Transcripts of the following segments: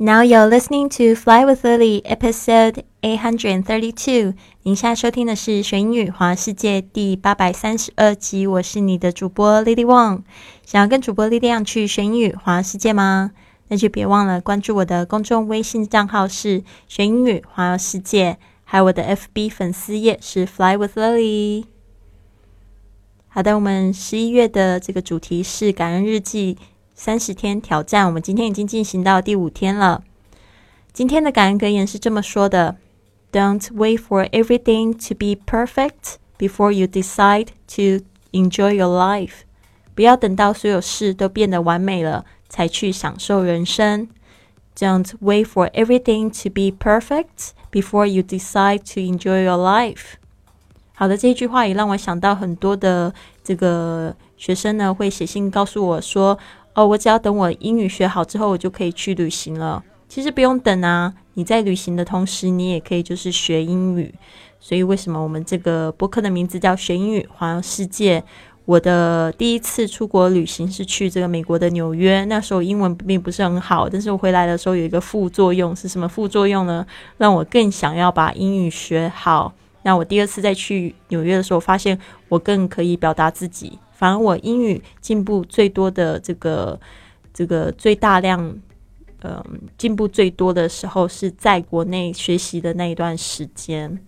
Now you're listening to Fly with Lily, episode eight hundred and thirty-two。您现在收听的是《学英语环世界》第八百三十二集。我是你的主播 Lily Wang。想要跟主播力量去学英语环世界吗？那就别忘了关注我的公众微信账号是“学英语环游世界”，还有我的 FB 粉丝页是 “Fly with Lily”。好的，我们十一月的这个主题是感恩日记。三十天挑战，我们今天已经进行到第五天了。今天的感恩格言是这么说的：Don't wait for everything to be perfect before you decide to enjoy your life。不要等到所有事都变得完美了才去享受人生。Don't wait for everything to be perfect before you decide to enjoy your life。好的，这句话也让我想到很多的这个学生呢，会写信告诉我说。哦，我只要等我英语学好之后，我就可以去旅行了。其实不用等啊，你在旅行的同时，你也可以就是学英语。所以为什么我们这个博客的名字叫学英语环游世界？我的第一次出国旅行是去这个美国的纽约，那时候英文并不是很好，但是我回来的时候有一个副作用是什么副作用呢？让我更想要把英语学好。那我第二次再去纽约的时候，发现我更可以表达自己。反而我英语进步最多的这个这个最大量，嗯，进步最多的时候是在国内学习的那一段时间。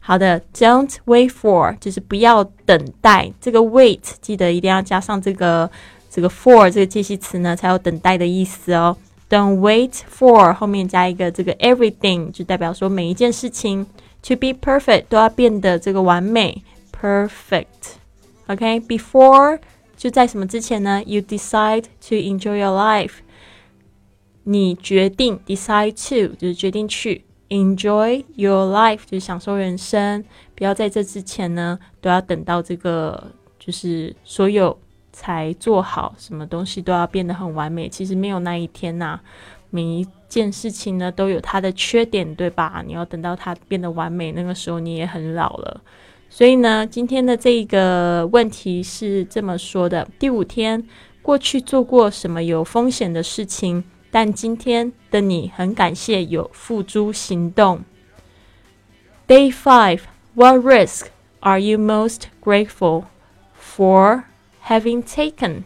好的，Don't wait for 就是不要等待，这个 wait 记得一定要加上这个这个 for 这个介系词呢，才有等待的意思哦。Don't wait for 后面加一个这个 everything，就代表说每一件事情 to be perfect 都要变得这个完美，perfect。OK，before 就在什么之前呢？You decide to enjoy your life。你决定 decide to 就是决定去 enjoy your life 就是享受人生。不要在这之前呢，都要等到这个就是所有才做好，什么东西都要变得很完美。其实没有那一天呐，每一件事情呢都有它的缺点，对吧？你要等到它变得完美，那个时候你也很老了。所以呢，今天的这个问题是这么说的：第五天，过去做过什么有风险的事情？但今天的你很感谢有付诸行动。Day five, what risk are you most grateful for having taken?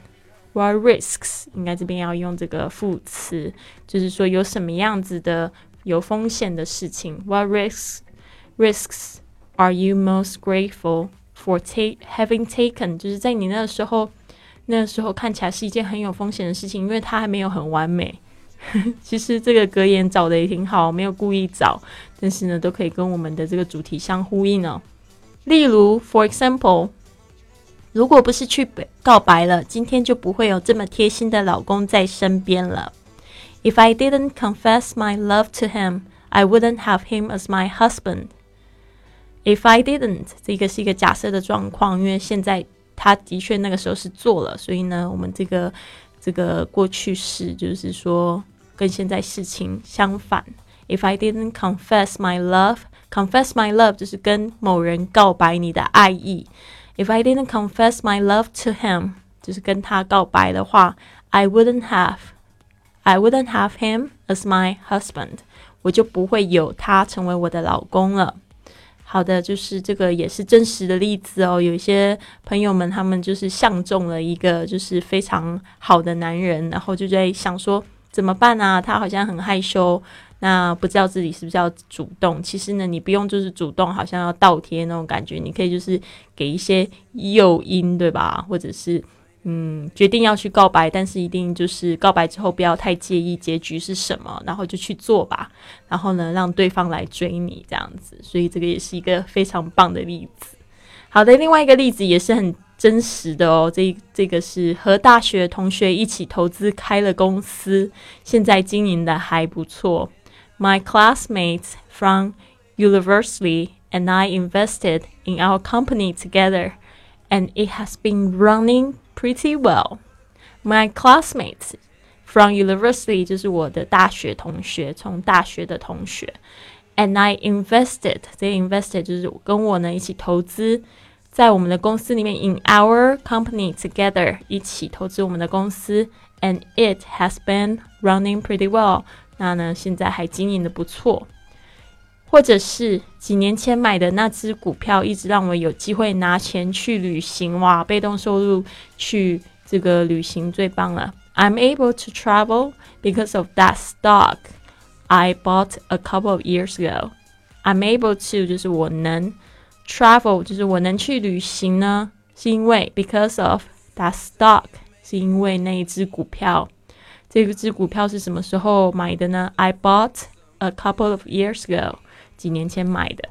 What risks？应该这边要用这个副词，就是说有什么样子的有风险的事情。What risks? Risks. Are you most grateful for take having taken？就是在你那个时候，那个时候看起来是一件很有风险的事情，因为它还没有很完美。其实这个格言找的也挺好，没有故意找，但是呢，都可以跟我们的这个主题相呼应哦。例如，for example，如果不是去告白了，今天就不会有这么贴心的老公在身边了。If I didn't confess my love to him, I wouldn't have him as my husband. If I didn't，这个是一个假设的状况，因为现在他的确那个时候是做了，所以呢，我们这个这个过去式就是说跟现在事情相反。If I didn't confess my love，confess my love 就是跟某人告白你的爱意。If I didn't confess my love to him，就是跟他告白的话，I wouldn't have，I wouldn't have him as my husband，我就不会有他成为我的老公了。好的，就是这个也是真实的例子哦。有一些朋友们，他们就是相中了一个就是非常好的男人，然后就在想说怎么办啊？他好像很害羞，那不知道自己是不是要主动。其实呢，你不用就是主动，好像要倒贴那种感觉，你可以就是给一些诱因，对吧？或者是。嗯，决定要去告白，但是一定就是告白之后不要太介意结局是什么，然后就去做吧。然后呢，让对方来追你这样子，所以这个也是一个非常棒的例子。好的，另外一个例子也是很真实的哦。这这个是和大学同学一起投资开了公司，现在经营的还不错。My classmates from university and I invested in our company together, and it has been running. pretty well. My classmates from university 就是我的大学同学，从大学的同学。And I invested，这 invested 就是跟我呢一起投资在我们的公司里面，in our company together 一起投资我们的公司。And it has been running pretty well， 那呢现在还经营的不错。 或者是几年前买的那只股票，一直让我有机会拿钱去旅行哇，被动收入去这个旅行最棒了。I'm able to travel because of that stock I bought a couple of years ago. I'm able to 就是我能 travel 就是我能去旅行呢，是因为 because of that stock 是因为那一只股票。这个只股票是什么时候买的呢？I bought a couple of years ago. 几年前买的。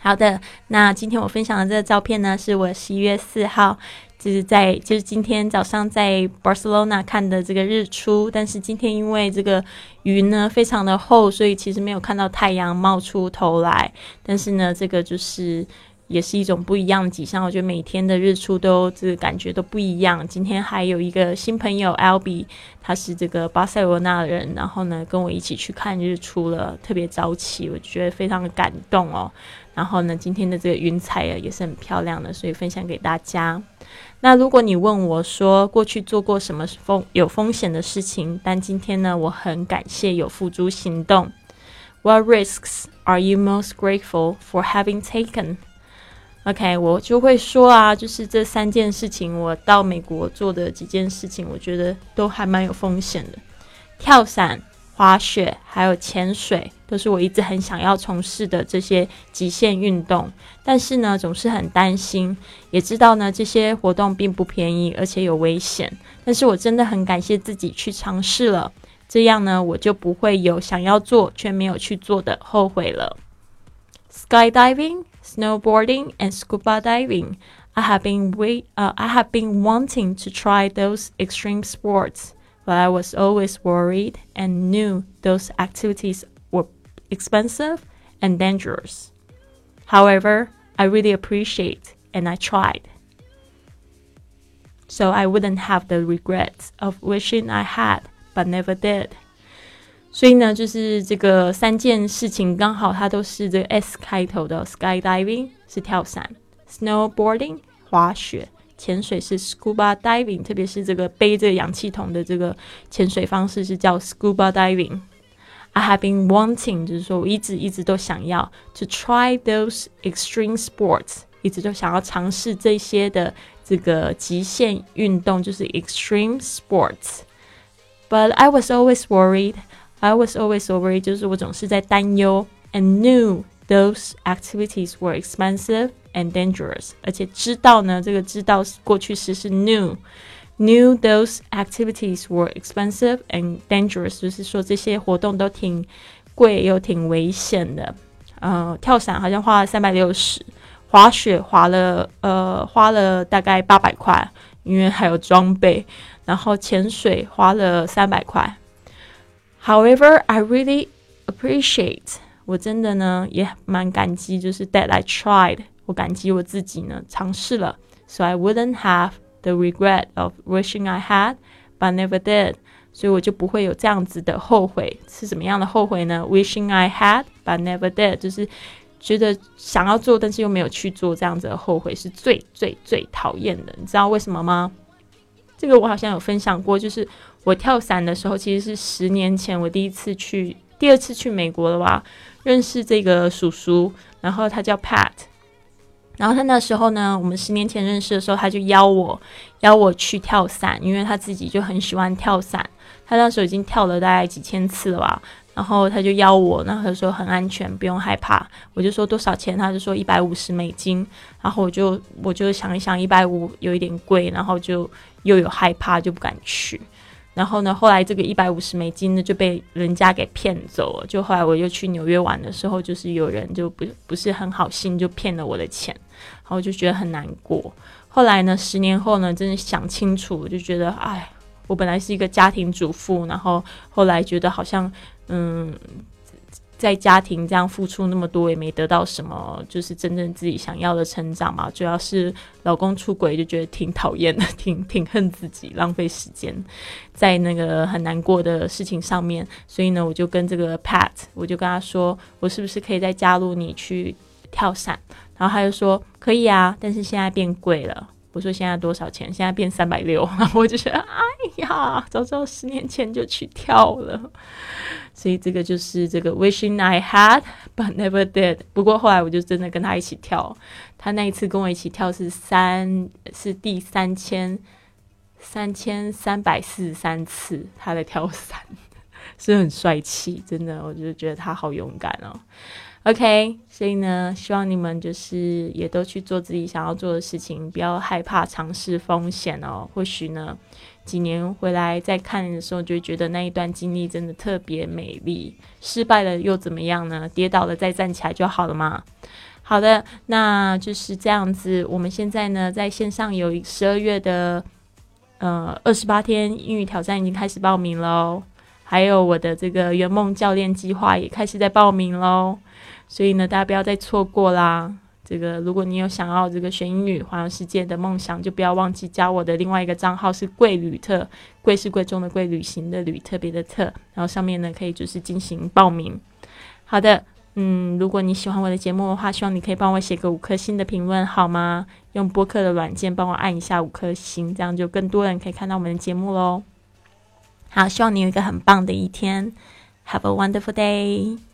好的，那今天我分享的这个照片呢，是我十一月四号，就是在就是今天早上在 Barcelona 看的这个日出。但是今天因为这个云呢非常的厚，所以其实没有看到太阳冒出头来。但是呢，这个就是。也是一种不一样的景象，我觉得每天的日出都这个感觉都不一样。今天还有一个新朋友 Albi，他是这个巴塞罗那人，然后呢跟我一起去看日出了，特别早起，我觉得非常的感动哦。然后呢，今天的这个云彩啊也是很漂亮的，所以分享给大家。那如果你问我说过去做过什么风有风险的事情，但今天呢，我很感谢有付诸行动。What risks are you most grateful for having taken? OK，我就会说啊，就是这三件事情，我到美国做的几件事情，我觉得都还蛮有风险的。跳伞、滑雪还有潜水，都是我一直很想要从事的这些极限运动。但是呢，总是很担心，也知道呢这些活动并不便宜，而且有危险。但是我真的很感谢自己去尝试了，这样呢，我就不会有想要做却没有去做的后悔了。Skydiving。Snowboarding and scuba diving. I have been wait, uh, I have been wanting to try those extreme sports, but I was always worried and knew those activities were expensive and dangerous. However, I really appreciate and I tried. So I wouldn't have the regrets of wishing I had but never did. 所以呢，就是这个三件事情刚好它都是这个 S 开头的，skydiving 是跳伞，snowboarding 滑雪，潜水是 scuba diving，特别是这个背着氧气筒的这个潜水方式是叫 scuba diving。I have been wanting，就是说我一直一直都想要 to try those extreme sports，一直都想要尝试这些的这个极限运动，就是 extreme sports。But I was always worried. I was always worried，就是我总是在担忧，and knew those activities were expensive and dangerous，而且知道呢，这个知道过去时是 knew，knew those activities were expensive and dangerous，就是说这些活动都挺贵又挺危险的。呃，跳伞好像花了三百六十，滑雪滑了呃花了大概八百块，因为还有装备，然后潜水花了三百块。However, I really appreciate 我真的呢也蛮感激，就是 that I tried，我感激我自己呢尝试了，so I wouldn't have the regret of wishing I had but never did，所以我就不会有这样子的后悔。是什么样的后悔呢？Wishing I had but never did，就是觉得想要做但是又没有去做，这样子的后悔是最最最讨厌的。你知道为什么吗？这个我好像有分享过，就是我跳伞的时候，其实是十年前我第一次去，第二次去美国了吧？认识这个叔叔，然后他叫 Pat，然后他那时候呢，我们十年前认识的时候，他就邀我邀我去跳伞，因为他自己就很喜欢跳伞，他那时候已经跳了大概几千次了吧。然后他就邀我，然后他说很安全，不用害怕。我就说多少钱？他就说一百五十美金。然后我就我就想一想，一百五有一点贵，然后就又有害怕，就不敢去。然后呢，后来这个一百五十美金呢就被人家给骗走了。就后来我又去纽约玩的时候，就是有人就不不是很好心，就骗了我的钱，然后就觉得很难过。后来呢，十年后呢，真的想清楚，就觉得，哎，我本来是一个家庭主妇，然后后来觉得好像。嗯，在家庭这样付出那么多，也没得到什么，就是真正自己想要的成长嘛。主要是老公出轨，就觉得挺讨厌的，挺挺恨自己，浪费时间在那个很难过的事情上面。所以呢，我就跟这个 Pat，我就跟他说，我是不是可以再加入你去跳伞？然后他就说可以啊，但是现在变贵了。我说现在多少钱？现在变三百六，我就觉得哎呀，早知道十年前就去跳了。所以这个就是这个 wishing I had but never did。不过后来我就真的跟他一起跳，他那一次跟我一起跳是三是第三千三千三百四十三次他在跳伞，是很帅气，真的，我就觉得他好勇敢哦。OK，所以呢，希望你们就是也都去做自己想要做的事情，不要害怕尝试风险哦。或许呢，几年回来再看的时候，就觉得那一段经历真的特别美丽。失败了又怎么样呢？跌倒了再站起来就好了嘛。好的，那就是这样子。我们现在呢，在线上有十二月的呃二十八天英语挑战已经开始报名喽，还有我的这个圆梦教练计划也开始在报名喽。所以呢，大家不要再错过啦！这个，如果你有想要这个学英语环游世界的梦想，就不要忘记加我的另外一个账号是贵旅特，贵是贵重的贵，旅行的旅，特别的特。然后上面呢，可以就是进行报名。好的，嗯，如果你喜欢我的节目的话，希望你可以帮我写个五颗星的评论，好吗？用播客的软件帮我按一下五颗星，这样就更多人可以看到我们的节目喽。好，希望你有一个很棒的一天，Have a wonderful day。